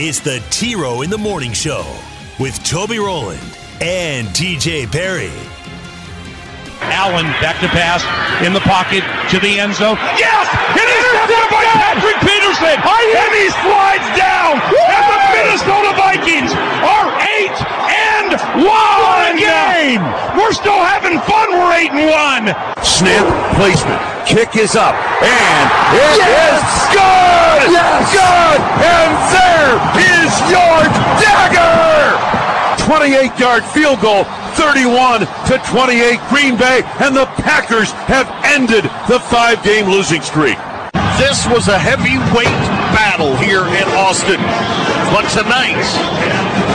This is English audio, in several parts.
it's the T Row in the Morning Show with Toby Rowland and TJ Perry. Allen back to pass in the pocket to the end zone. Yes! It is intercepted by Patrick Peterson! And he slides down! And the Minnesota Vikings are 8 and 1 game! We're still having fun, we're 8 and 1! Snap placement. Kick is up. And it yes! is good! Yes! Good! And there is your dagger! 28 yard field goal, 31 to 28 Green Bay, and the Packers have ended the five game losing streak. This was a heavyweight battle here in Austin. But tonight,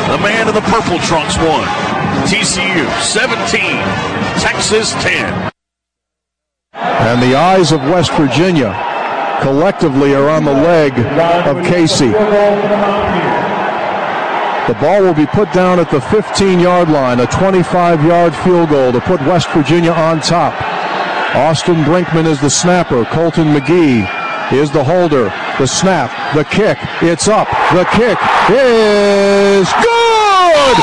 the man in the purple trunks won. TCU 17, Texas 10. And the eyes of West Virginia collectively are on the leg of Casey. The ball will be put down at the 15 yard line, a 25 yard field goal to put West Virginia on top. Austin Brinkman is the snapper. Colton McGee is the holder. The snap, the kick, it's up. The kick is good!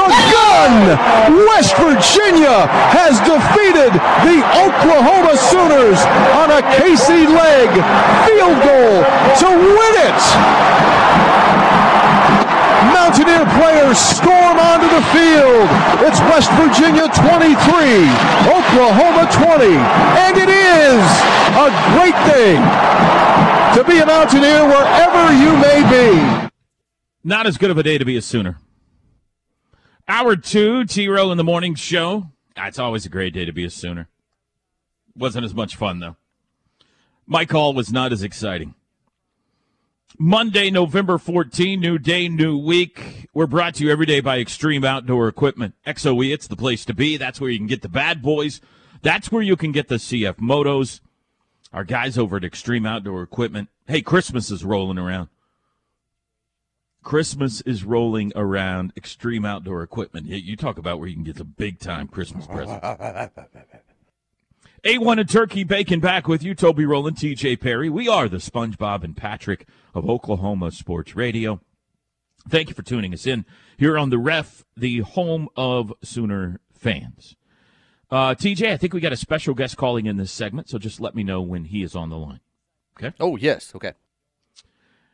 The gun! West Virginia has defeated the Oklahoma Sooners on a Casey Legg field goal to win it! Mountaineer players storm onto the field. It's West Virginia 23, Oklahoma 20, and it is a great thing to be a Mountaineer wherever you may be. Not as good of a day to be a Sooner. Hour two, T Row in the morning show. Ah, it's always a great day to be a Sooner. Wasn't as much fun, though. My call was not as exciting. Monday, November 14, new day, new week. We're brought to you every day by Extreme Outdoor Equipment. XOE, it's the place to be. That's where you can get the bad boys. That's where you can get the CF Motos. Our guys over at Extreme Outdoor Equipment. Hey, Christmas is rolling around. Christmas is rolling around Extreme Outdoor Equipment. You talk about where you can get the big time Christmas presents. A1 and Turkey Bacon back with you, Toby Rowland, TJ Perry. We are the SpongeBob and Patrick of Oklahoma Sports Radio. Thank you for tuning us in here on the Ref, the home of Sooner fans. Uh, TJ, I think we got a special guest calling in this segment, so just let me know when he is on the line. Okay? Oh, yes. Okay.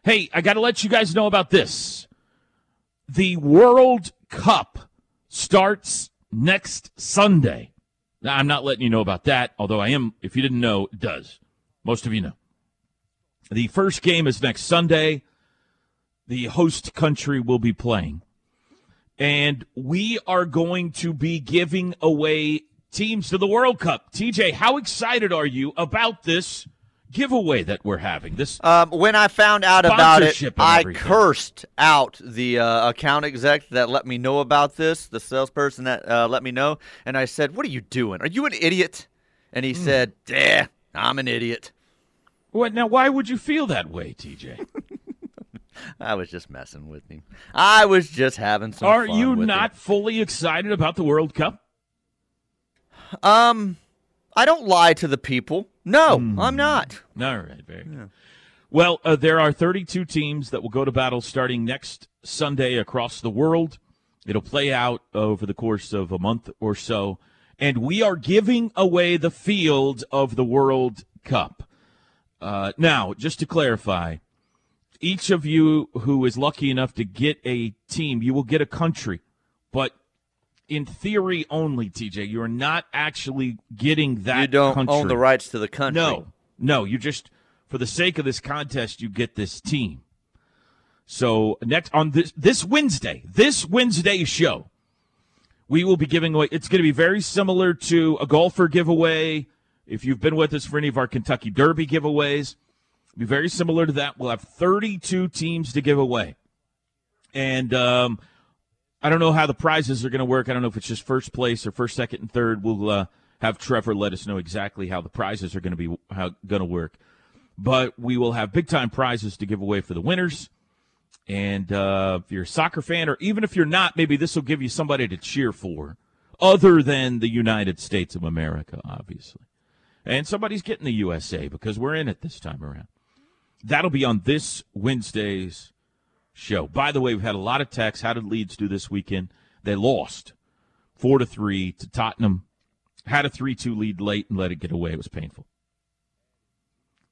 Hey, I got to let you guys know about this. The World Cup starts next Sunday. Now, I'm not letting you know about that, although I am, if you didn't know, it does. Most of you know. The first game is next Sunday. The host country will be playing. And we are going to be giving away teams to the World Cup. TJ, how excited are you about this giveaway that we're having. This um, when I found out about it, I cursed out the uh, account exec that let me know about this, the salesperson that uh, let me know, and I said, "What are you doing? Are you an idiot?" And he mm. said, "Yeah, I'm an idiot." What now? Why would you feel that way, TJ? I was just messing with him. I was just having some. Are you not him. fully excited about the World Cup? Um, I don't lie to the people. No, mm. I'm not. All right, very good. Yeah. Well, uh, there are 32 teams that will go to battle starting next Sunday across the world. It'll play out over the course of a month or so. And we are giving away the field of the World Cup. Uh, now, just to clarify, each of you who is lucky enough to get a team, you will get a country. But in theory only, TJ. You are not actually getting that. You don't country. own the rights to the country. No, no. You just, for the sake of this contest, you get this team. So next on this this Wednesday, this Wednesday show, we will be giving away. It's going to be very similar to a golfer giveaway. If you've been with us for any of our Kentucky Derby giveaways, Be very similar to that. We'll have 32 teams to give away. And um, I don't know how the prizes are going to work. I don't know if it's just first place or first, second, and third. We'll uh, have Trevor let us know exactly how the prizes are going to be how going to work. But we will have big time prizes to give away for the winners. And uh, if you're a soccer fan, or even if you're not, maybe this will give you somebody to cheer for, other than the United States of America, obviously. And somebody's getting the USA because we're in it this time around. That'll be on this Wednesday's show. By the way, we've had a lot of texts. How did Leeds do this weekend? They lost four to three to Tottenham. Had a three-two lead late and let it get away. It was painful.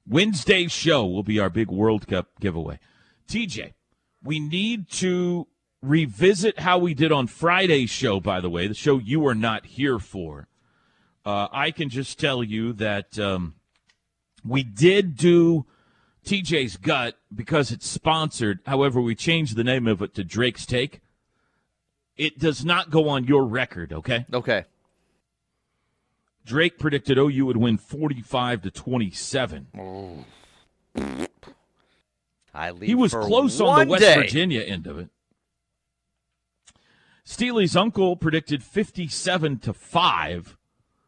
Wednesday's show will be our big World Cup giveaway. TJ, we need to revisit how we did on Friday's show, by the way, the show you were not here for. Uh, I can just tell you that um, we did do TJ's Gut because it's sponsored. However, we changed the name of it to Drake's Take. It does not go on your record, okay? Okay. Drake predicted OU would win 45 to 27. Oh. I he was close on the West day. Virginia end of it. Steely's uncle predicted 57 to 5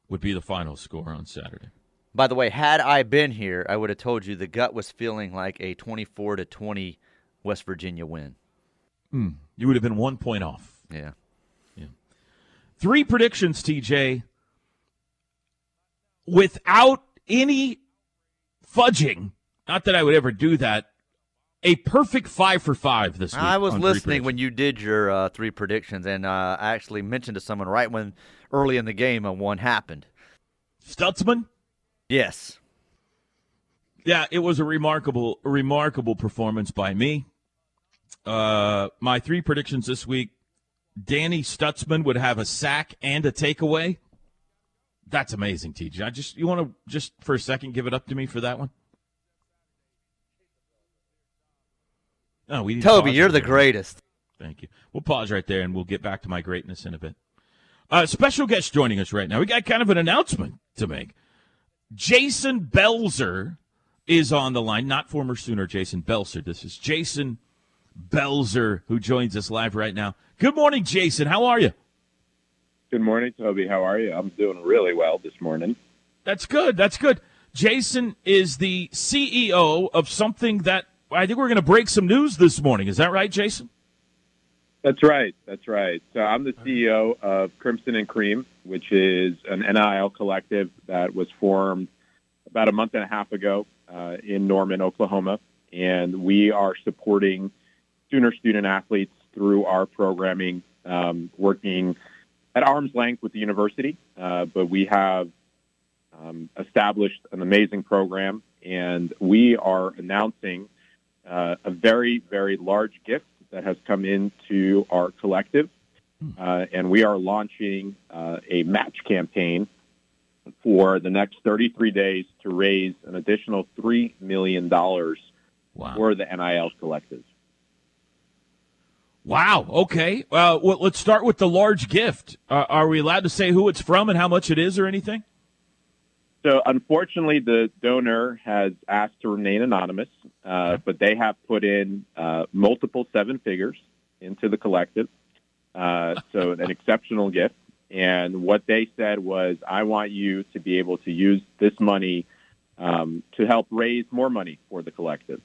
would be the final score on Saturday. By the way, had I been here, I would have told you the gut was feeling like a 24 to 20 West Virginia win. Hmm. You would have been one point off. Yeah. Yeah. Three predictions, TJ. Without any fudging, not that I would ever do that, a perfect five for five this week. I was listening when you did your uh, three predictions, and uh, I actually mentioned to someone right when early in the game a one happened. Stutsman? Yes. Yeah, it was a remarkable, remarkable performance by me. Uh, my three predictions this week: Danny Stutsman would have a sack and a takeaway. That's amazing, TJ. I just you want to just for a second give it up to me for that one. Oh, we Toby, you're the greatest. Thank you. We'll pause right there, and we'll get back to my greatness in a bit. Uh, special guest joining us right now. We got kind of an announcement to make. Jason Belzer is on the line, not former Sooner Jason Belzer. This is Jason Belzer who joins us live right now. Good morning, Jason. How are you? Good morning, Toby. How are you? I'm doing really well this morning. That's good. That's good. Jason is the CEO of something that I think we're going to break some news this morning. Is that right, Jason? That's right. That's right. So I'm the CEO of Crimson and Cream, which is an NIL collective that was formed about a month and a half ago uh, in Norman, Oklahoma, and we are supporting Sooner student athletes through our programming, um, working at arm's length with the university. Uh, but we have um, established an amazing program, and we are announcing uh, a very, very large gift that has come into our collective. Hmm. Uh, and we are launching uh, a match campaign for the next 33 days to raise an additional $3 million wow. for the NIL collective. Wow. Okay. Uh, well, let's start with the large gift. Uh, are we allowed to say who it's from and how much it is or anything? So, unfortunately, the donor has asked to remain anonymous, uh, but they have put in uh, multiple seven figures into the collective. Uh, so, an exceptional gift. And what they said was, I want you to be able to use this money um, to help raise more money for the collective.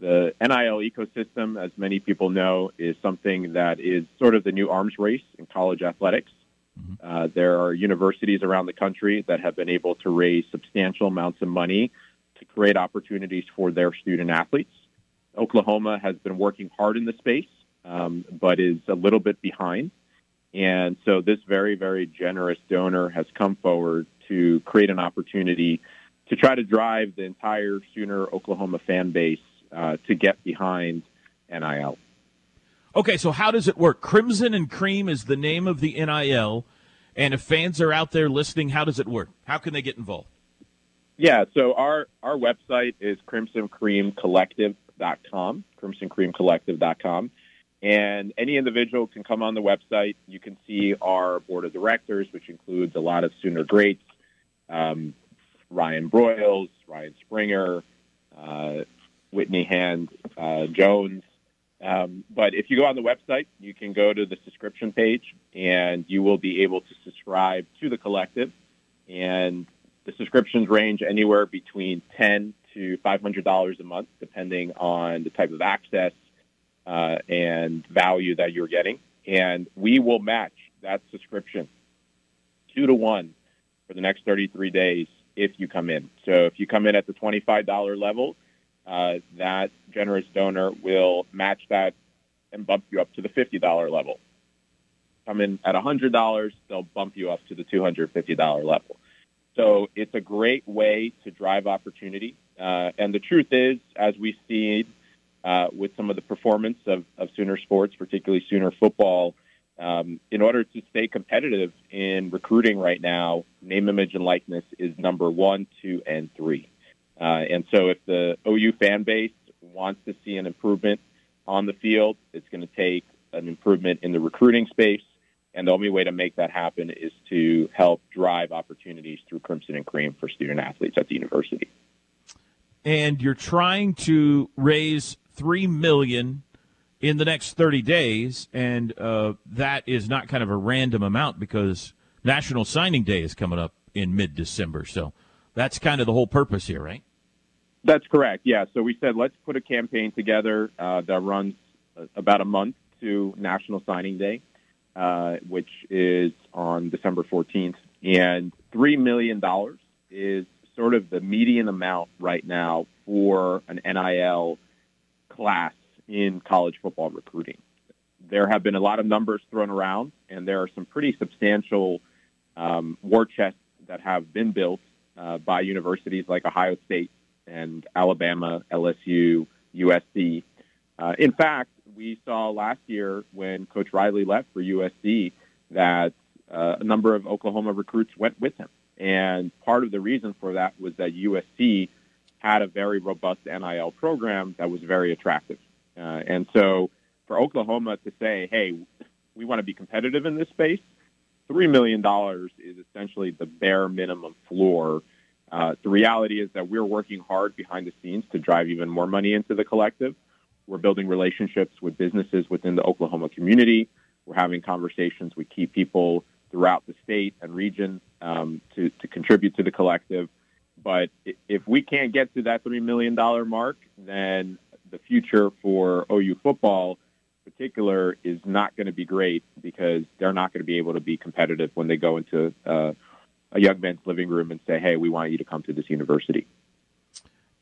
The NIL ecosystem, as many people know, is something that is sort of the new arms race in college athletics. Mm-hmm. Uh, there are universities around the country that have been able to raise substantial amounts of money to create opportunities for their student athletes. Oklahoma has been working hard in the space, um, but is a little bit behind. And so this very, very generous donor has come forward to create an opportunity to try to drive the entire Sooner Oklahoma fan base uh, to get behind NIL. Okay, so how does it work? Crimson and Cream is the name of the NIL. And if fans are out there listening, how does it work? How can they get involved? Yeah, so our, our website is crimsoncreamcollective.com, crimsoncreamcollective.com. And any individual can come on the website. You can see our board of directors, which includes a lot of Sooner greats, um, Ryan Broyles, Ryan Spangler, uh, Whitney Hand uh, Jones. Um, but if you go on the website, you can go to the subscription page and you will be able to subscribe to the collective. And the subscriptions range anywhere between 10 to $500 a month, depending on the type of access uh, and value that you're getting. And we will match that subscription two to one for the next 33 days if you come in. So if you come in at the $25 level, uh, that generous donor will match that and bump you up to the $50 level. Come in at $100, they'll bump you up to the $250 level. So it's a great way to drive opportunity. Uh, and the truth is, as we see uh, with some of the performance of, of Sooner sports, particularly Sooner football, um, in order to stay competitive in recruiting right now, name, image, and likeness is number one, two, and three. Uh, and so if the OU fan base wants to see an improvement on the field, it's going to take an improvement in the recruiting space. And the only way to make that happen is to help drive opportunities through Crimson and Cream for student athletes at the university. And you're trying to raise three million in the next 30 days, and uh, that is not kind of a random amount because National Signing Day is coming up in mid-December. So that's kind of the whole purpose here, right? That's correct. Yeah. So we said let's put a campaign together uh, that runs about a month to National Signing Day, uh, which is on December 14th, and three million dollars is sort of the median amount right now for an NIL class in college football recruiting. There have been a lot of numbers thrown around, and there are some pretty substantial um, war chests that have been built uh, by universities like Ohio State and Alabama, LSU, USC. Uh, in fact, we saw last year when Coach Riley left for USC that uh, a number of Oklahoma recruits went with him. And part of the reason for that was that USC had a very robust NIL program that was very attractive. Uh, and so for Oklahoma to say, hey, we want to be competitive in this space, $3 million is essentially the bare minimum floor. Uh, the reality is that we're working hard behind the scenes to drive even more money into the collective. We're building relationships with businesses within the Oklahoma community. We're having conversations with key people throughout the state and region um, to, to contribute to the collective. But if we can't get to that $3 million mark, then the future for OU football in particular is not going to be great because they're not going to be able to be competitive when they go into uh, a young man's living room and say, "Hey, we want you to come to this university."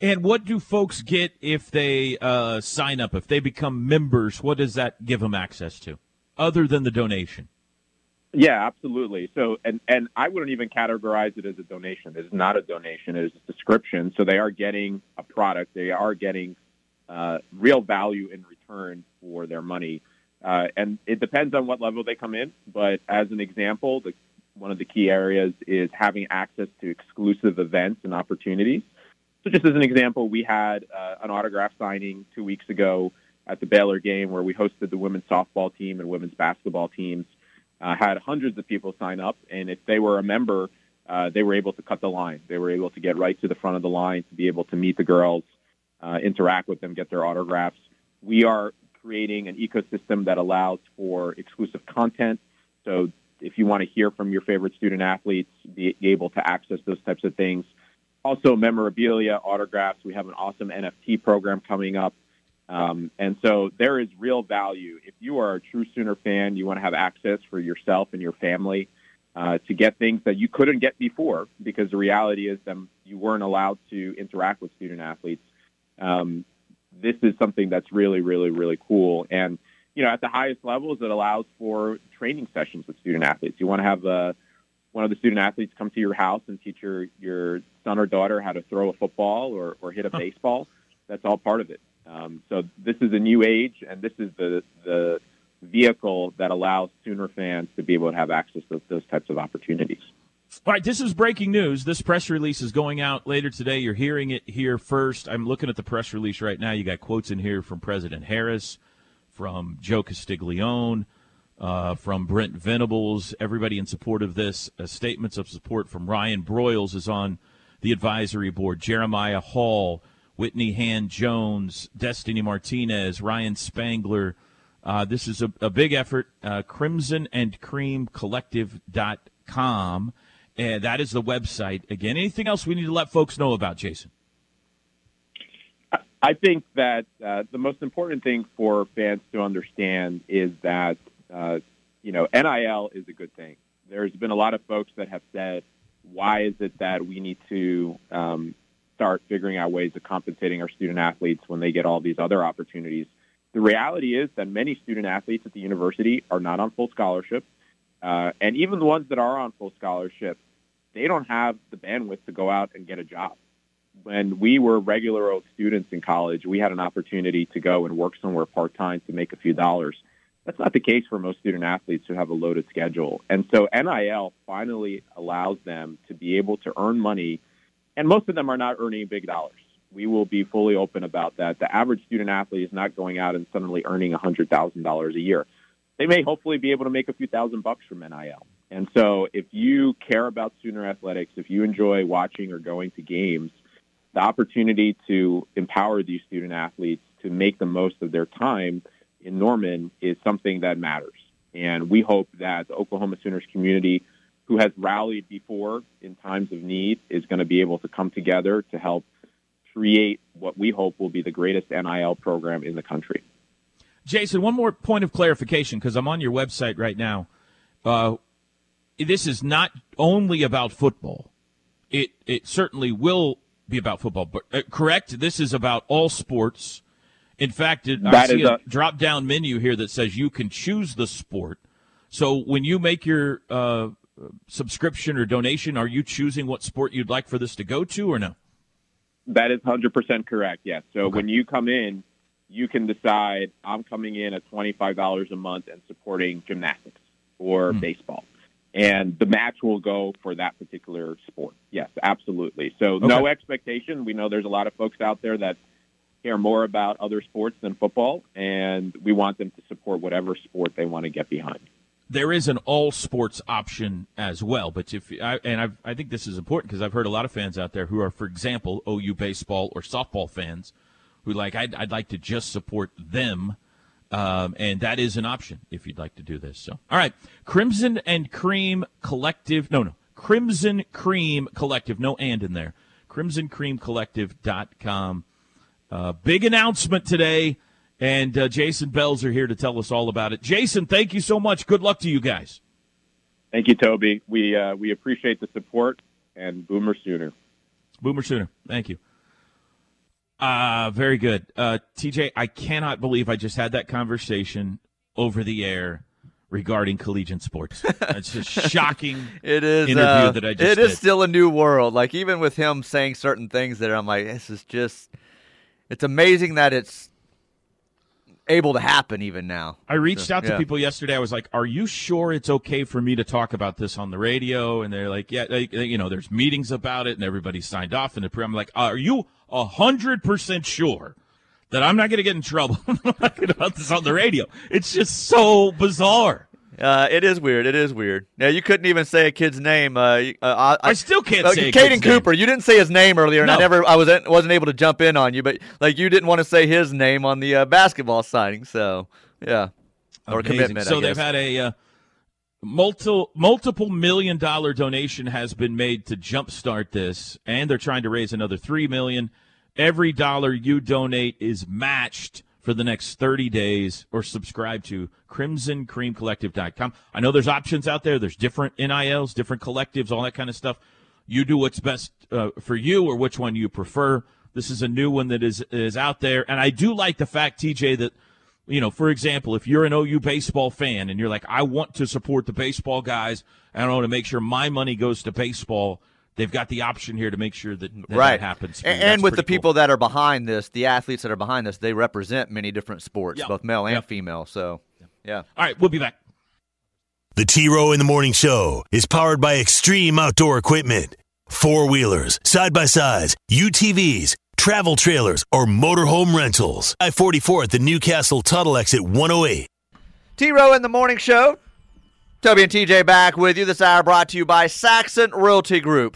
And what do folks get if they uh, sign up? If they become members, what does that give them access to, other than the donation? Yeah, absolutely. So, and and I wouldn't even categorize it as a donation. It is not a donation. It is a subscription. So they are getting a product. They are getting uh, real value in return for their money. Uh, and it depends on what level they come in. But as an example, the, one of the key areas is having access to exclusive events and opportunities. So, just as an example, we had uh, an autograph signing two weeks ago at the Baylor game where we hosted the women's softball team and women's basketball teams. Uh, had hundreds of people sign up, and if they were a member, uh, they were able to cut the line. They were able to get right to the front of the line to be able to meet the girls uh, interact with them, get their autographs. We are creating an ecosystem that allows for exclusive content. So if you want to hear from your favorite student athletes, be able to access those types of things. Also, memorabilia, autographs. We have an awesome NFT program coming up. Um, and so there is real value. If you are a true Sooner fan, you want to have access for yourself and your family uh, to get things that you couldn't get before because the reality is that you weren't allowed to interact with student athletes um, this is something that's really, really, really cool. And you know, at the highest levels, it allows for training sessions with student athletes. You want to have uh, one of the student athletes come to your house and teach your your son or daughter how to throw a football or, or hit a baseball. That's all part of it. Um, so this is a new age, and this is the the vehicle that allows Sooner fans to be able to have access to those types of opportunities. All right, this is breaking news. This press release is going out later today. You're hearing it here first. I'm looking at the press release right now. You got quotes in here from President Harris, from Joe Castiglione, uh, from Brent Venables, everybody in support of this. Uh, statements of support from Ryan Broyles is on the advisory board. Jeremiah Hall Whitney Hand Jones, Destiny Martinez, Ryan Spangler. Uh, this is a, a big effort. Uh, Crimson and Cream. And that is the website. Again, anything else we need to let folks know about, Jason? I think that uh, the most important thing for fans to understand is that, uh, you know, NIL is a good thing. There's been a lot of folks that have said, why is it that we need to um, start figuring out ways of compensating our student athletes when they get all these other opportunities? The reality is that many student athletes at the university are not on full scholarship. Uh, and even the ones that are on full scholarship, they don't have the bandwidth to go out and get a job. When we were regular old students in college, we had an opportunity to go and work somewhere part time to make a few dollars. That's not the case for most student athletes who have a loaded schedule. And so NIL finally allows them to be able to earn money, and most of them are not earning big dollars. We will be fully open about that. The average student athlete is not going out and suddenly earning $100,000 a year. They may hopefully be able to make a few thousand bucks from NIL. And so if you care about student athletics, if you enjoy watching or going to games, the opportunity to empower these student athletes to make the most of their time in Norman is something that matters. And we hope that the Oklahoma Sooners community, who has rallied before in times of need, is going to be able to come together to help create what we hope will be the greatest NIL program in the country. Jason, one more point of clarification because I'm on your website right now. Uh, this is not only about football. It it certainly will be about football, but uh, correct. This is about all sports. In fact, it, I see a, a drop down menu here that says you can choose the sport. So when you make your uh, subscription or donation, are you choosing what sport you'd like for this to go to, or no? That is 100% correct. Yes. So okay. when you come in, you can decide I'm coming in at $25 a month and supporting gymnastics or mm. baseball and the match will go for that particular sport. Yes, absolutely. So okay. no expectation. We know there's a lot of folks out there that care more about other sports than football, and we want them to support whatever sport they want to get behind. There is an all sports option as well, but if I, and I've, I think this is important because I've heard a lot of fans out there who are, for example, OU baseball or softball fans, who like I'd, I'd like to just support them um, and that is an option if you'd like to do this. So, all right, Crimson and Cream Collective. No, no, Crimson Cream Collective. No and in there. CrimsonCreamCollective.com. Uh, big announcement today, and uh, Jason are here to tell us all about it. Jason, thank you so much. Good luck to you guys. Thank you, Toby. We uh, we appreciate the support and Boomer Sooner. Boomer Sooner. Thank you. Uh, very good. Uh, TJ, I cannot believe I just had that conversation over the air regarding collegiate sports. It's just shocking. it is interview uh, that I just. It did. is still a new world. Like even with him saying certain things that I'm like, this is just. It's amazing that it's able to happen even now. I reached so, out to yeah. people yesterday. I was like, "Are you sure it's okay for me to talk about this on the radio?" And they're like, "Yeah, they, they, you know, there's meetings about it, and everybody signed off." And I'm like, "Are you a hundred percent sure that I'm not going to get in trouble talking about this on the radio. It's just so bizarre. Uh, it is weird. It is weird. Now you couldn't even say a kid's name. Uh, uh, I, I, still can't uh, say Caden Cooper. Name. You didn't say his name earlier, and no. I never, I wasn't, wasn't able to jump in on you. But like, you didn't want to say his name on the uh, basketball signing. So yeah, or commitment. So they've had a uh, multiple multiple million dollar donation has been made to jumpstart this, and they're trying to raise another three million. Every dollar you donate is matched for the next 30 days or subscribe to crimsoncreamcollective.com. I know there's options out there. There's different NILs, different collectives, all that kind of stuff. You do what's best uh, for you or which one you prefer. This is a new one that is is out there, and I do like the fact, TJ, that you know, for example, if you're an OU baseball fan and you're like, I want to support the baseball guys, and I want to make sure my money goes to baseball, they've got the option here to make sure that, that, right. that happens. And, and with the people that are behind this, the athletes that are behind this, they represent many different sports, yep. both male and yep. female. So, yeah. All right, we'll be back. The T Row in the Morning Show is powered by Extreme Outdoor Equipment. Four wheelers, side by sides, UTVs, travel trailers, or motorhome rentals. I 44 at the Newcastle Tuttle exit 108. T Row in the Morning Show. Toby and TJ back with you this hour brought to you by Saxon Realty Group.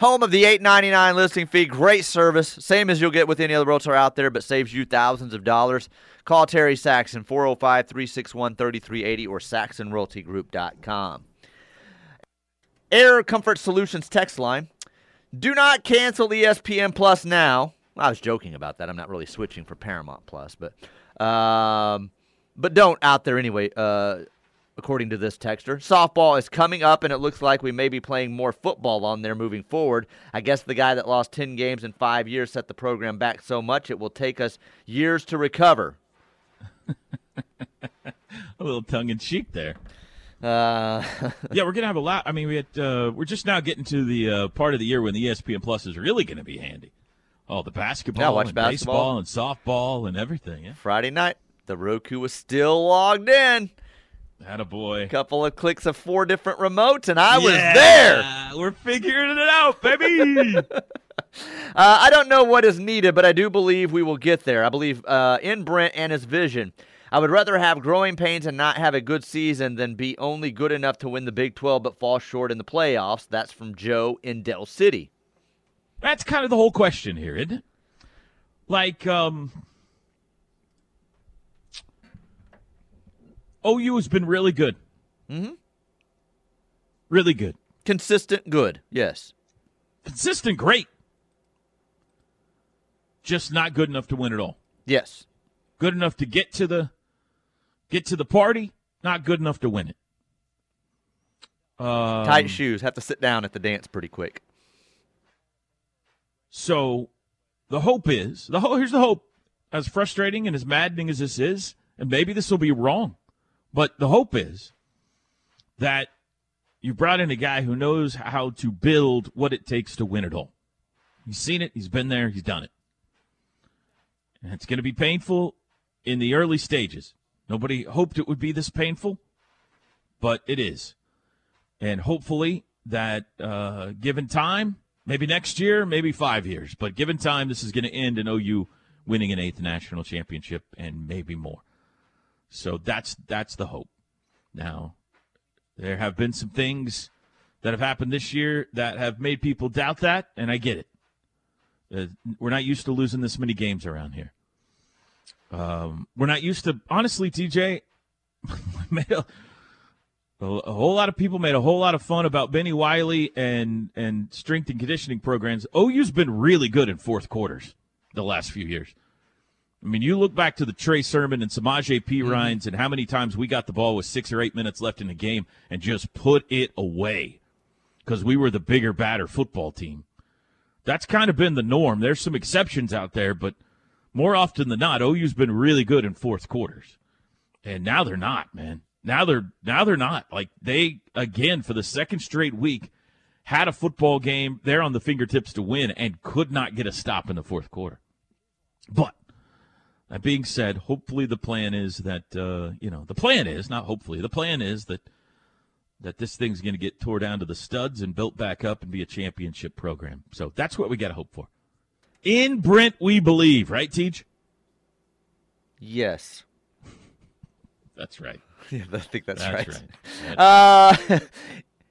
Home of the $8.99 listing fee. Great service. Same as you'll get with any other realtor out there, but saves you thousands of dollars. Call Terry Saxon, 405 361 3380 or saxonrealtygroup.com. Air Comfort Solutions text line. Do not cancel ESPN Plus now. I was joking about that. I'm not really switching for Paramount Plus, but um, but don't out there anyway. Uh, according to this texter. Softball is coming up, and it looks like we may be playing more football on there moving forward. I guess the guy that lost 10 games in five years set the program back so much it will take us years to recover. a little tongue in cheek there. Uh, yeah, we're gonna have a lot. I mean, we had, uh, we're just now getting to the uh, part of the year when the ESPN Plus is really going to be handy. Oh, the basketball, yeah, watch and basketball. baseball, and softball, and everything. Yeah. Friday night, the Roku was still logged in. Had a boy. Couple of clicks of four different remotes, and I yeah, was there. We're figuring it out, baby. uh, I don't know what is needed, but I do believe we will get there. I believe uh, in Brent and his vision. I would rather have growing pains and not have a good season than be only good enough to win the Big 12 but fall short in the playoffs. That's from Joe in Del City. That's kind of the whole question here, isn't it? Like, um, OU has been really good. Mm-hmm. Really good. Consistent good, yes. Consistent great. Just not good enough to win it all. Yes. Good enough to get to the get to the party, not good enough to win it. Um, Tight shoes. Have to sit down at the dance pretty quick. So the hope is the hope, here's the hope. As frustrating and as maddening as this is, and maybe this will be wrong. But the hope is that you brought in a guy who knows how to build what it takes to win it all. He's seen it, he's been there, he's done it. And it's going to be painful in the early stages. Nobody hoped it would be this painful, but it is. And hopefully, that uh, given time, maybe next year, maybe five years, but given time, this is going to end in OU winning an eighth national championship and maybe more. So that's that's the hope. Now, there have been some things that have happened this year that have made people doubt that, and I get it. Uh, we're not used to losing this many games around here. Um, we're not used to, honestly, TJ. made a, a, whole lot of people made a whole lot of fun about Bennie Wylie and and strength and conditioning programs. OU's been really good in fourth quarters the last few years. I mean, you look back to the Trey Sermon and Samaje P. Mm-hmm. And how many times we got the ball with six or eight minutes left in the game and just put it away because we were the bigger, badder football team. That's kind of been the norm. There's some exceptions out there, but more often than not, OU's been really good in fourth quarters. And now they're not, man. Now they're now they're not. Like they again for the second straight week had a football game there on the fingertips to win and could not get a stop in the fourth quarter. But that being said, hopefully the plan is that uh, you know the plan is not hopefully the plan is that that this thing's going to get tore down to the studs and built back up and be a championship program. So that's what we got to hope for. In Brent, we believe, right, Teach? Yes. that's right. Yeah, I think that's, that's right. right. Uh,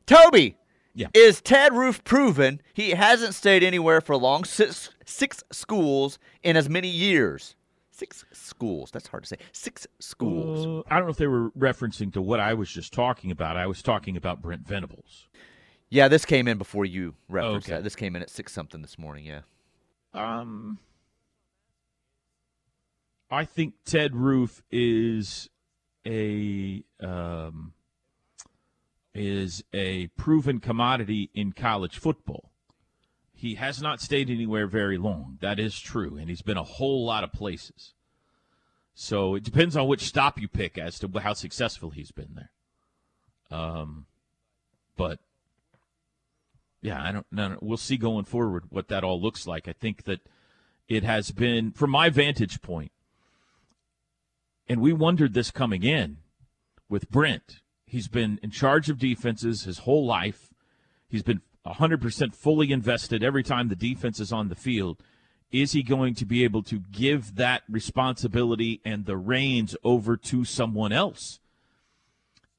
Toby, yeah. is Ted Roof proven he hasn't stayed anywhere for long six, six schools in as many years? Six schools. That's hard to say. Six schools. Uh, I don't know if they were referencing to what I was just talking about. I was talking about Brent Venables. Yeah, this came in before you referenced okay. that. This came in at six something this morning. Yeah. Um, I think Ted Roof is a um, is a proven commodity in college football. He has not stayed anywhere very long. That is true, and he's been a whole lot of places. So it depends on which stop you pick as to how successful he's been there. Um, but yeah, I don't know. We'll see going forward what that all looks like. I think that it has been, from my vantage point, and we wondered this coming in with Brent. He's been in charge of defenses his whole life. He's been 100% fully invested every time the defense is on the field. Is he going to be able to give that responsibility and the reins over to someone else?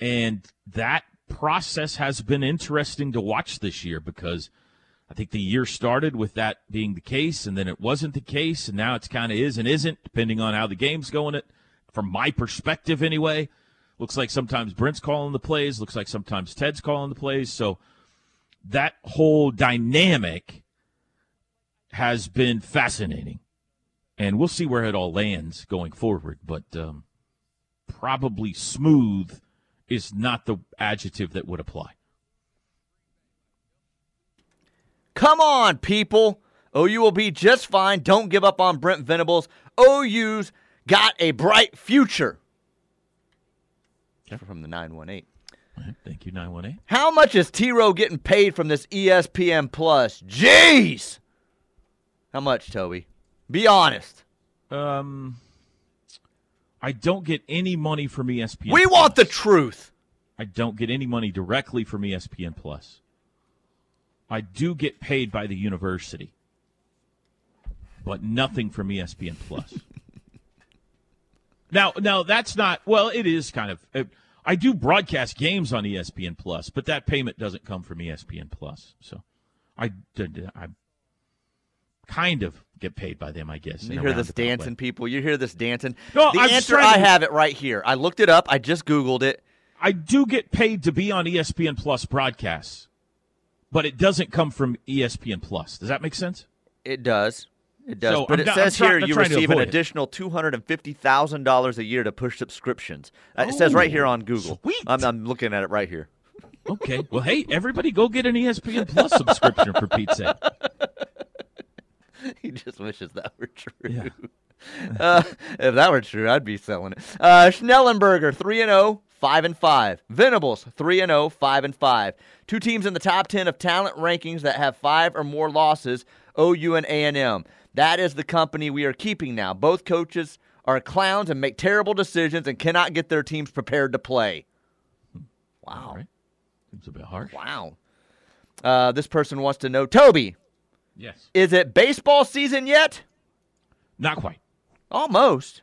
And that process has been interesting to watch this year because I think the year started with that being the case, and then it wasn't the case, and now it's kind of is and isn't, depending on how the game's going. It, from my perspective, anyway, looks like sometimes Brent's calling the plays, looks like sometimes Ted's calling the plays. So that whole dynamic has been fascinating, and we'll see where it all lands going forward. But um, probably smooth is not the adjective that would apply. Come on, people. OU will be just fine. Don't give up on Brent Venables. OU's got a bright future. From the 918. Thank you, 918. How much is T Row getting paid from this ESPN Plus? Jeez! How much, Toby? Be honest. Um, I don't get any money from ESPN. We Plus. want the truth. I don't get any money directly from ESPN Plus. I do get paid by the university, but nothing from ESPN Plus. now, now that's not well. It is kind of. I do broadcast games on ESPN Plus, but that payment doesn't come from ESPN Plus. So, I, I kind of get paid by them, I guess. You hear this dancing, way. people. You hear this dancing. No, the I'm answer I have it right here. I looked it up. I just googled it. I do get paid to be on ESPN Plus broadcasts but it doesn't come from ESPN Plus. Does that make sense? It does. It does. So but I'm it says try- here you receive an additional two hundred and fifty thousand dollars a year to push subscriptions. Oh, it says right here oh, on Google. Sweet. I'm, I'm looking at it right here. Okay. Well, hey, everybody, go get an ESPN Plus subscription for Pete's sake. he just wishes that were true. Yeah. Uh, if that were true, I'd be selling it. Uh, Schnellenberger, 3 and 0, 5 and 5. Venables, 3 and 0, 5 and 5. Two teams in the top 10 of talent rankings that have 5 or more losses, OU and A&M. That is the company we are keeping now. Both coaches are clowns and make terrible decisions and cannot get their teams prepared to play. Wow. Right. Seems a bit harsh. Wow. Uh, this person wants to know, Toby. Yes. Is it baseball season yet? Not quite. Almost.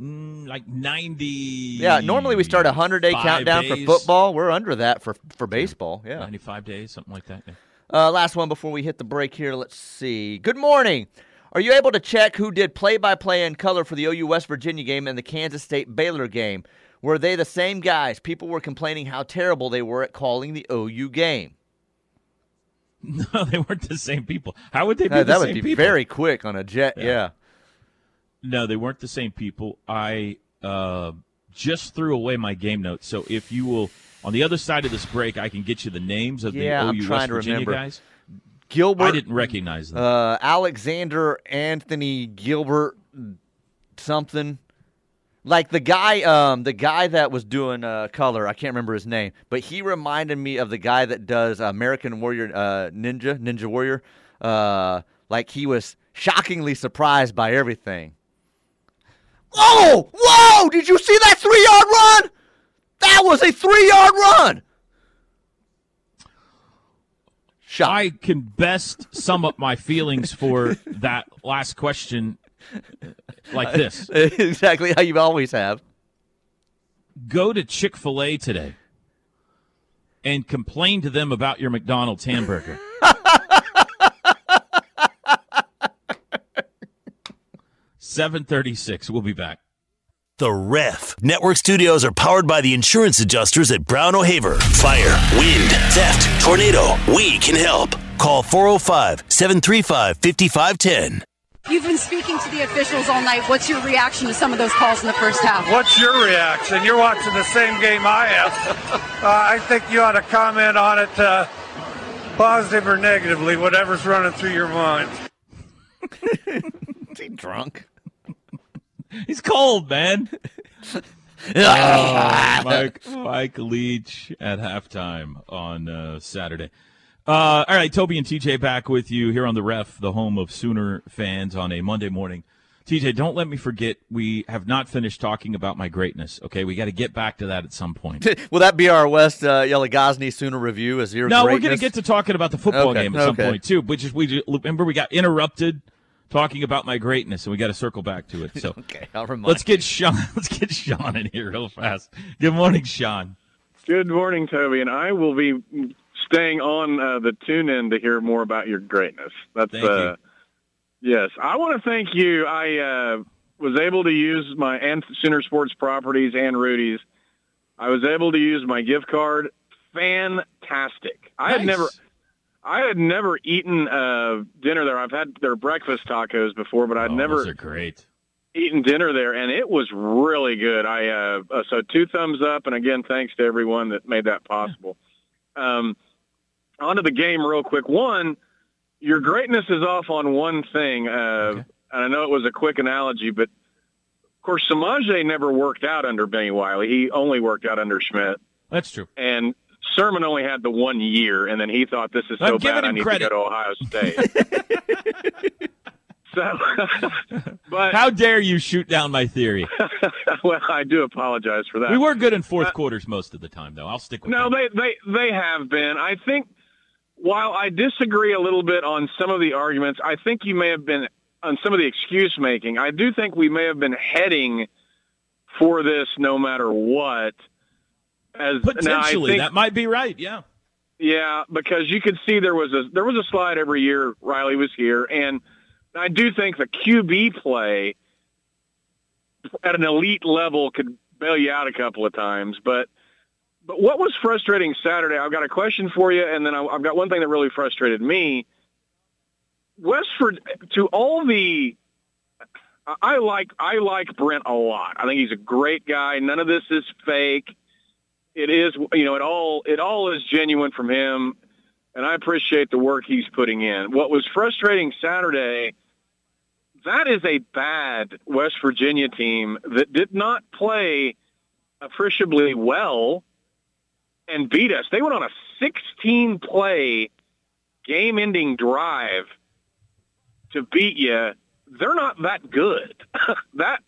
Mm, like 90. Yeah, normally we start a 100 day countdown days. for football. We're under that for, for baseball. Yeah. 95 days, something like that. Yeah. Uh, last one before we hit the break here. Let's see. Good morning. Are you able to check who did play by play in color for the OU West Virginia game and the Kansas State Baylor game? Were they the same guys? People were complaining how terrible they were at calling the OU game. No, they weren't the same people. How would they be uh, That would be people? very quick on a jet. Yeah. yeah. No, they weren't the same people. I uh, just threw away my game notes. So if you will, on the other side of this break, I can get you the names of yeah, the OU I'm West Virginia remember. guys. Gilbert. I didn't recognize them. Uh, Alexander Anthony Gilbert something. Like the guy, um, the guy that was doing uh, color, I can't remember his name, but he reminded me of the guy that does American Warrior uh, Ninja, Ninja Warrior. Uh, like he was shockingly surprised by everything. Oh, whoa! Did you see that three yard run? That was a three yard run. Shot. I can best sum up my feelings for that last question like uh, this. exactly how you always have. Go to Chick fil A today and complain to them about your McDonald's hamburger. 736. We'll be back. The Ref. Network studios are powered by the insurance adjusters at Brown O'Haver. Fire, wind, theft, tornado. We can help. Call 405 735 5510. You've been speaking to the officials all night. What's your reaction to some of those calls in the first half? What's your reaction? You're watching the same game I am. uh, I think you ought to comment on it uh, positive or negatively, whatever's running through your mind. Is he drunk? He's cold, man. oh, Mike, Mike Leach at halftime on uh, Saturday. Uh, all right, Toby and TJ back with you here on the Ref, the home of Sooner fans on a Monday morning. TJ, don't let me forget we have not finished talking about my greatness. Okay, we got to get back to that at some point. Will that be our West uh, Yelagosny Sooner review? As your no, greatness? we're going to get to talking about the football okay, game at okay. some point too. Which is we remember we got interrupted talking about my greatness, and we got to circle back to it. So okay, I'll remind let's get Sean. Let's get Sean in here real fast. Good morning, Sean. Good morning, Toby, and I will be staying on uh, the tune in to hear more about your greatness. That's uh, yes. I want to thank you. I uh, was able to use my and Sooner Sports Properties and Rudy's. I was able to use my gift card. Fantastic. I nice. had never. I had never eaten uh, dinner there. I've had their breakfast tacos before, but I'd oh, never great. eaten dinner there, and it was really good. I uh, uh, so two thumbs up, and again, thanks to everyone that made that possible. Um, onto the game, real quick. One, your greatness is off on one thing, uh, Okay. and I know it was a quick analogy, but of course, Samaje never worked out under Bennie Wylie. He only worked out under Schmidt, That's true. and Sermon only had the one year, and then he thought this is I'm so bad I need credit. to go to Ohio State. so, but How dare you shoot down my theory? well, I do apologize for that. We were good in fourth quarters most of the time, though. I'll stick with No, that. they, they they have been. I think while I disagree a little bit on some of the arguments, I think you may have been on some of the excuse making. I do think we may have been heading for this no matter what. As Potentially, think- that might be right. Yeah. yeah, because you could see there was a there was a slide every year Riley was here, and I do think the QB play at an elite level could bail you out a couple of times. But but what was frustrating Saturday? I've got a question for you, and then I've got one thing that really frustrated me. Westford, to all the, I- I like I like Brent a lot. I think he's a great guy. None of this is fake it is you know it all it all is genuine from him and i appreciate the work he's putting in what was frustrating saturday that is a bad west virginia team that did not play appreciably well and beat us they went on a 16 play game ending drive to beat you they're not that good that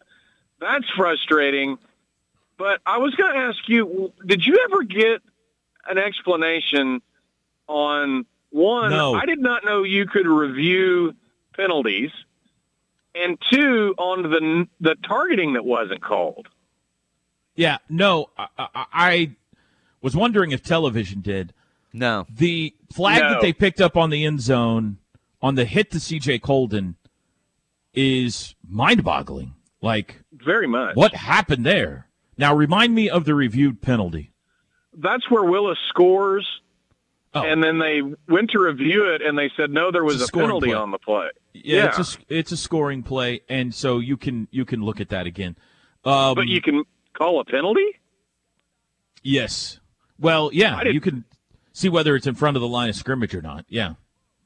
that's frustrating but I was going to ask you, did you ever get an explanation on one? No. I did not know you could review penalties, and two on the the targeting that wasn't called. Yeah. No, I, I, I was wondering if television did. No. The flag No. that they picked up on the end zone on the hit to CJ Coldon is mind boggling. Like, Very much. what happened there? Now, remind me of the reviewed penalty. That's where Willis scores, Oh. and then they went to review it, and they said no, there It's was a a, scoring penalty play. on the play. Yeah, it's a it's a scoring play, and so you can you can look at that again. Um, but you can call a penalty. yes, well, yeah, you can see whether it's in front of the line of scrimmage or not. Yeah,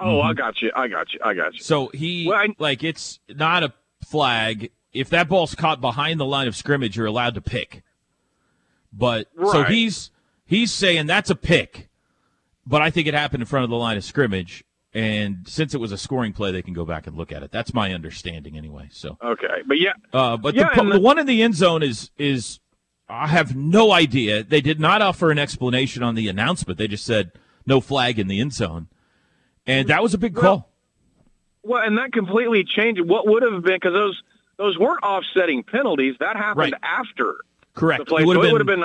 Oh, I got you. I got you. I got you. so he Well, I- like it's not a flag. If that ball's caught behind the line of scrimmage, you're allowed to pick. But so he's he's saying that's a pick, but I think it happened in front of the line of scrimmage. And since it was a scoring play, they can go back and look at it. That's my understanding, anyway. So, Okay, but yeah, uh, but Yeah, the, the the- one in the end zone is is I have no idea. They did not offer an explanation on the announcement. They just said no flag in the end zone, and that was a big call. Well, and that completely changed what would have been because those those weren't offsetting penalties. That happened Right. after Correct. the play. It would so have it would have been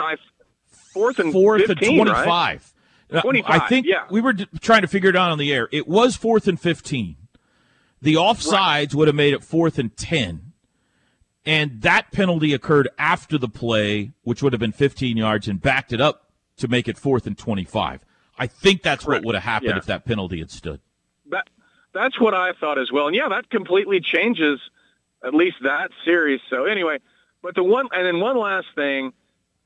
fourth and fourth 15, and twenty-five. Uh, 25, I think yeah. we were d- trying to figure it out on the air. It was fourth and fifteen. The offsides would have made it fourth and ten, and that penalty occurred after the play, which would have been fifteen yards, and backed it up to make it fourth and twenty-five. I think that's Correct. what would have happened Yeah. if that penalty had stood. That that's what I thought as well. And yeah, that completely changes at least that series. So anyway, but the one and then one last thing,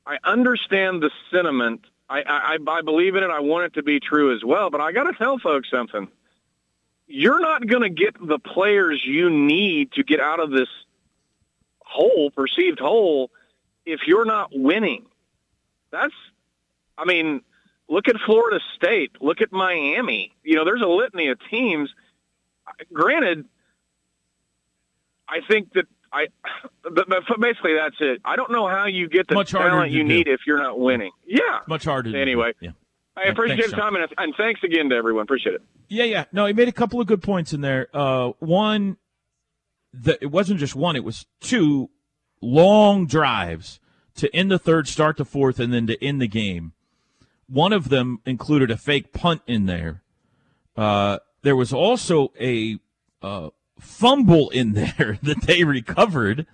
I understand the sentiment. I I, I believe in it. I want it to be true as well. But I got to tell folks something. You're not going to get the players you need to get out of this hole, perceived hole, if you're not winning. That's, I mean, look at Florida State. Look at Miami. You know, there's a litany of teams. Granted, I think that I, but, but basically that's it. I don't know how you get the Much talent you do. need if you're not winning. Yeah. Much harder. Anyway. yeah. I appreciate thanks, the John. comment, and thanks again to everyone. Appreciate it. Yeah, yeah. No, he made a couple of good points in there. Uh, one, the, it wasn't just one; it was two long drives to end the third, start the fourth, and then to end the game. one of them included a fake punt in there. Uh, there was also a uh, fumble in there that they recovered,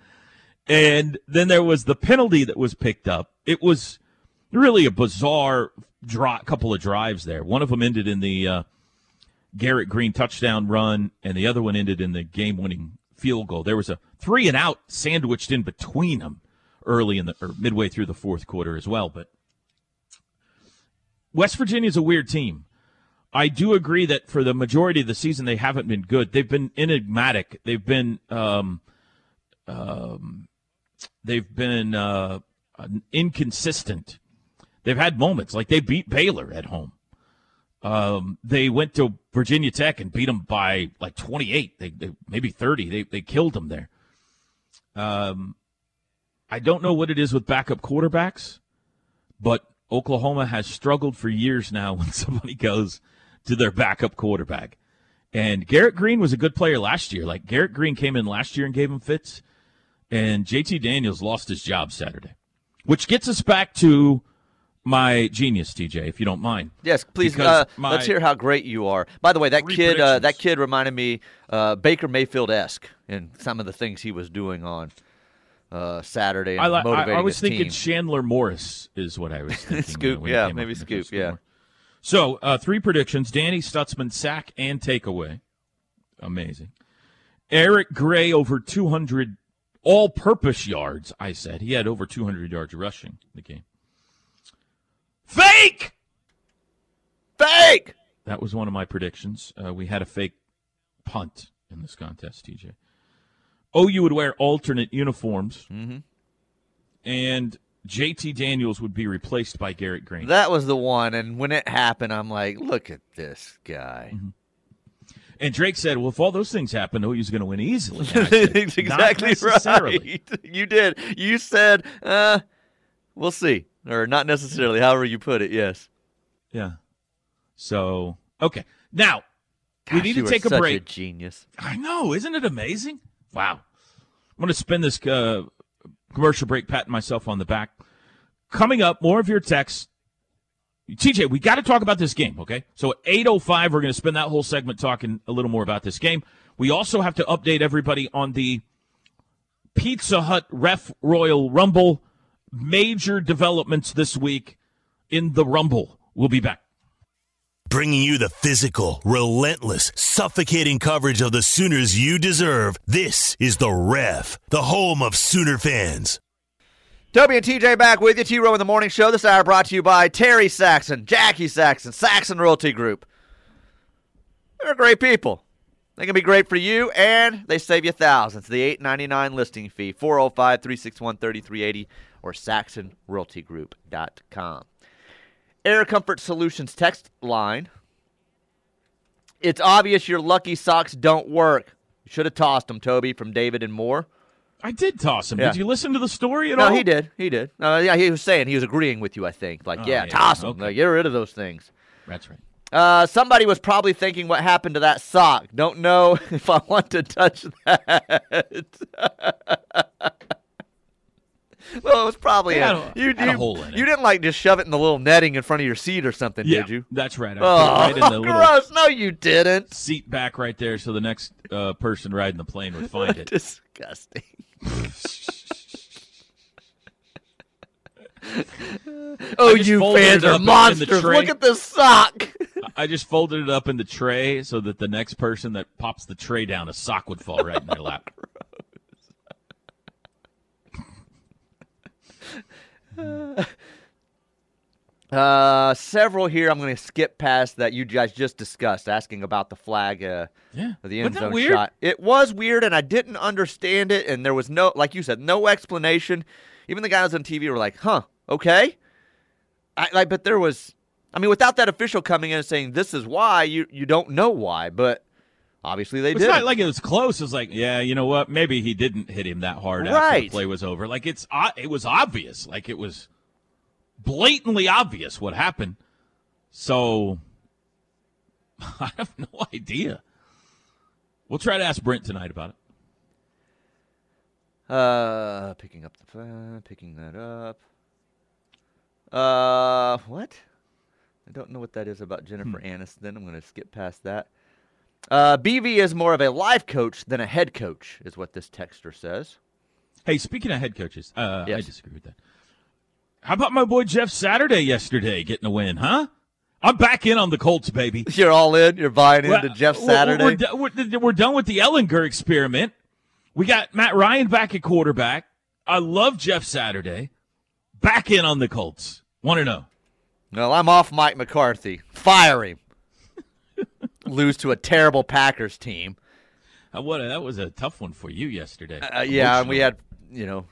and then there was the penalty that was picked up. It was really a bizarre couple of drives there. One of them ended in the uh, Garrett Greene touchdown run, and the other one ended in the game-winning field goal. There was a three and out sandwiched in between them early in the or midway through the fourth quarter as well. But West Virginia is a weird team. I do agree that for the majority of the season they haven't been good. They've been enigmatic. They've been um, um, they've been uh, inconsistent. They've had moments like they beat Baylor at home. Um, they went to Virginia Tech and beat them by like 28, they, they maybe 30. They they killed them there. Um, I don't know what it is with backup quarterbacks, but Oklahoma has struggled for years now when somebody goes to their backup quarterback. And Garrett Greene was a good player last year. Like Garrett Greene came in last year and gave him fits, and JT Daniels lost his job Saturday, which gets us back to my genius, TJ, if you don't mind. Yes, please. Uh, let's hear how great you are. By the way, that kid, uh, that kid reminded me uh, Baker Mayfield esque in some of the things he was doing on uh, Saturday. I, I, I, was thinking team. Chandler Morris is what I was thinking. Scoop, yeah, maybe Scoop, yeah. So, uh, three predictions Danny Stutsman sack and takeaway. Amazing. Eric Gray over 200 all purpose yards, I said. He had over 200 yards rushing the game. Fake! Fake! That was one of my predictions. Uh, we had a fake punt in this contest, TJ. OU would wear alternate uniforms. Mm-hmm. And JT Daniels would be replaced by Garrett Greene. That was the one, and when it happened, I'm like, look at this guy. Mm-hmm. And Drake said, "Well, if all those things happen, OU's going to win easily." Said, exactly right. You did. You said, uh, "We'll see," or not necessarily. However you put it. Yes. Yeah. So okay, now Gosh, we need to take a break. A genius. I know, isn't it amazing? Wow. I'm going to spend this uh, commercial break, patting myself on the back. Coming up, more of your texts. TJ, we got to talk about this game, okay? So at 8.05, we're going to spend that whole segment talking a little more about this game. We also have to update everybody on the Pizza Hut Ref Royal Rumble. Major developments this week in the Rumble. We'll be back. Bringing you the physical, relentless, suffocating coverage of the Sooners you deserve. This is The Ref, the home of Sooner fans. Toby and TJ back with you. T Row in the Morning Show. This hour brought to you by Terry Saxon, Jackie Saxon, Saxon Realty Group. They're great people. They can be great for you, and they save you thousands. The eight ninety nine listing fee, 405 361 3380 or saxonrealtygroup.com. Air Comfort Solutions text line. It's obvious your lucky socks don't work. You should have tossed them, Toby, from David and Moore. I did toss him. Yeah. Did you listen to the story at no, all? No, he did. He did. Uh, yeah, he was saying he was agreeing with you. I think, like, oh, yeah, yeah, toss them. Okay. Like, get rid of those things. That's right. Uh, somebody was probably thinking what happened to that sock. Don't know if I want to touch that. well, it was probably a, a, you, you, a you didn't like just shove it in the little netting in front of your seat or something, yeah, did you? That's right. I oh, right in the gross! No, you didn't. Seat back right there, so the next uh, person riding the plane would find it. Disgusting. oh, you fans are monsters! Look at this sock. I just folded it up in the tray so that the next person that pops the tray down, a sock would fall right in their lap. Uh, several here. I'm going to skip past that you guys just discussed, asking about the flag. Uh, yeah, the end zone shot. It was weird, and I didn't understand it. And there was no, like you said, no explanation. Even the guys on TV were like, "Huh, okay." I like, but there was. I mean, without that official coming in and saying this is why, you you don't know why, but obviously they it's did. It's not like it was close. It's like, yeah, you know what? Maybe he didn't hit him that hard right. after the play was over. Like it's it was obvious. Like it was blatantly obvious what happened. So I have no idea. We'll try to ask Brent tonight about it. Uh, picking up the uh, picking that up. Uh, what? I don't know what that is about Jennifer hmm. Aniston. I'm going to skip past that. Uh, BV is more of a life coach than a head coach, is what this texter says. Hey, speaking of head coaches, uh, yes. I disagree with that. How about my boy Jeff Saturday yesterday getting a win, huh? I'm back in on the Colts, baby. You're all in. You're buying into well, Jeff Saturday. We're, we're, we're, done with the Ehlinger experiment. We got Matt Ryan back at quarterback. I love Jeff Saturday. Back in on the Colts. Want to know? No, I'm off Mike McCarthy. Fire him. Lose to a terrible Packers team. Uh, what that was a tough one for you yesterday. Uh, yeah, and we had you know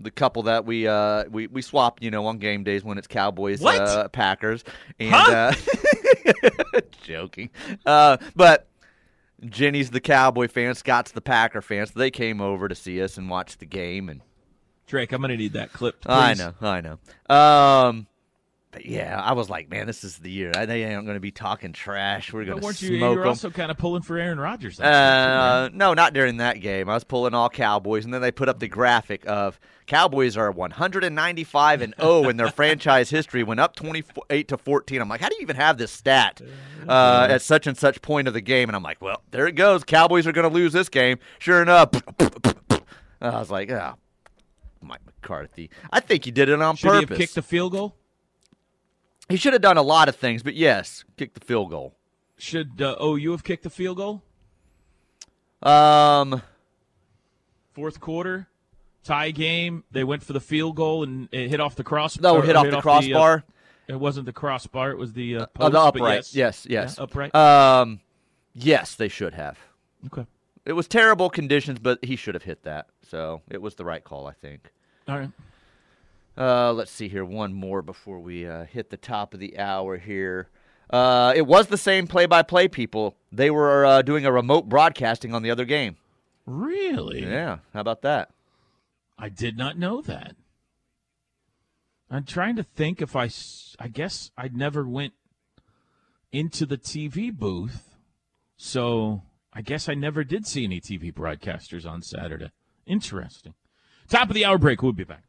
the couple that we uh we we swapped you know on game days when it's Cowboys uh, Packers and huh? uh, joking uh but Jenny's the Cowboy fan Scott's the Packer fan so they came over to see us and watch the game and Drake I'm gonna need that clip please. I know I know um yeah, I was like, man, this is the year. I they ain't going to be talking trash. We're going to smoke you, You're also kind of pulling for Aaron Rodgers. Uh, no, not during that game. I was pulling all Cowboys, and then they put up the graphic of Cowboys are 195 and 0 in their franchise history. Went up 28 to 14. I'm like, how do you even have this stat uh, at such and such point of the game? And I'm like, well, there it goes. Cowboys are going to lose this game. Sure enough, I was like, oh, Mike McCarthy. I think he did it on Should purpose. Should he have kicked the field goal? He should have done a lot of things, but yes, kick the field goal. Should uh, OU have kicked the field goal? Um, fourth quarter tie game. They went for the field goal and it hit off the crossbar. No, hit off hit the off crossbar. The, uh, it wasn't the crossbar. It was the uh, post, the upright. Yes, yes, yes. Yeah, upright. Um, yes, they should have. Okay. It was terrible conditions, but he should have hit that. So it was the right call, I think. All right. Uh, let's see here. One more before we uh, hit the top of the hour here. Uh, it was the same play-by-play people. They were uh, doing a remote broadcasting on the other game. Really? Yeah. How about that? I did not know that. I'm trying to think if I. I guess I never went into the TV booth, so I guess I never did see any TV broadcasters on Saturday. Interesting. Top of the hour break. We'll be back.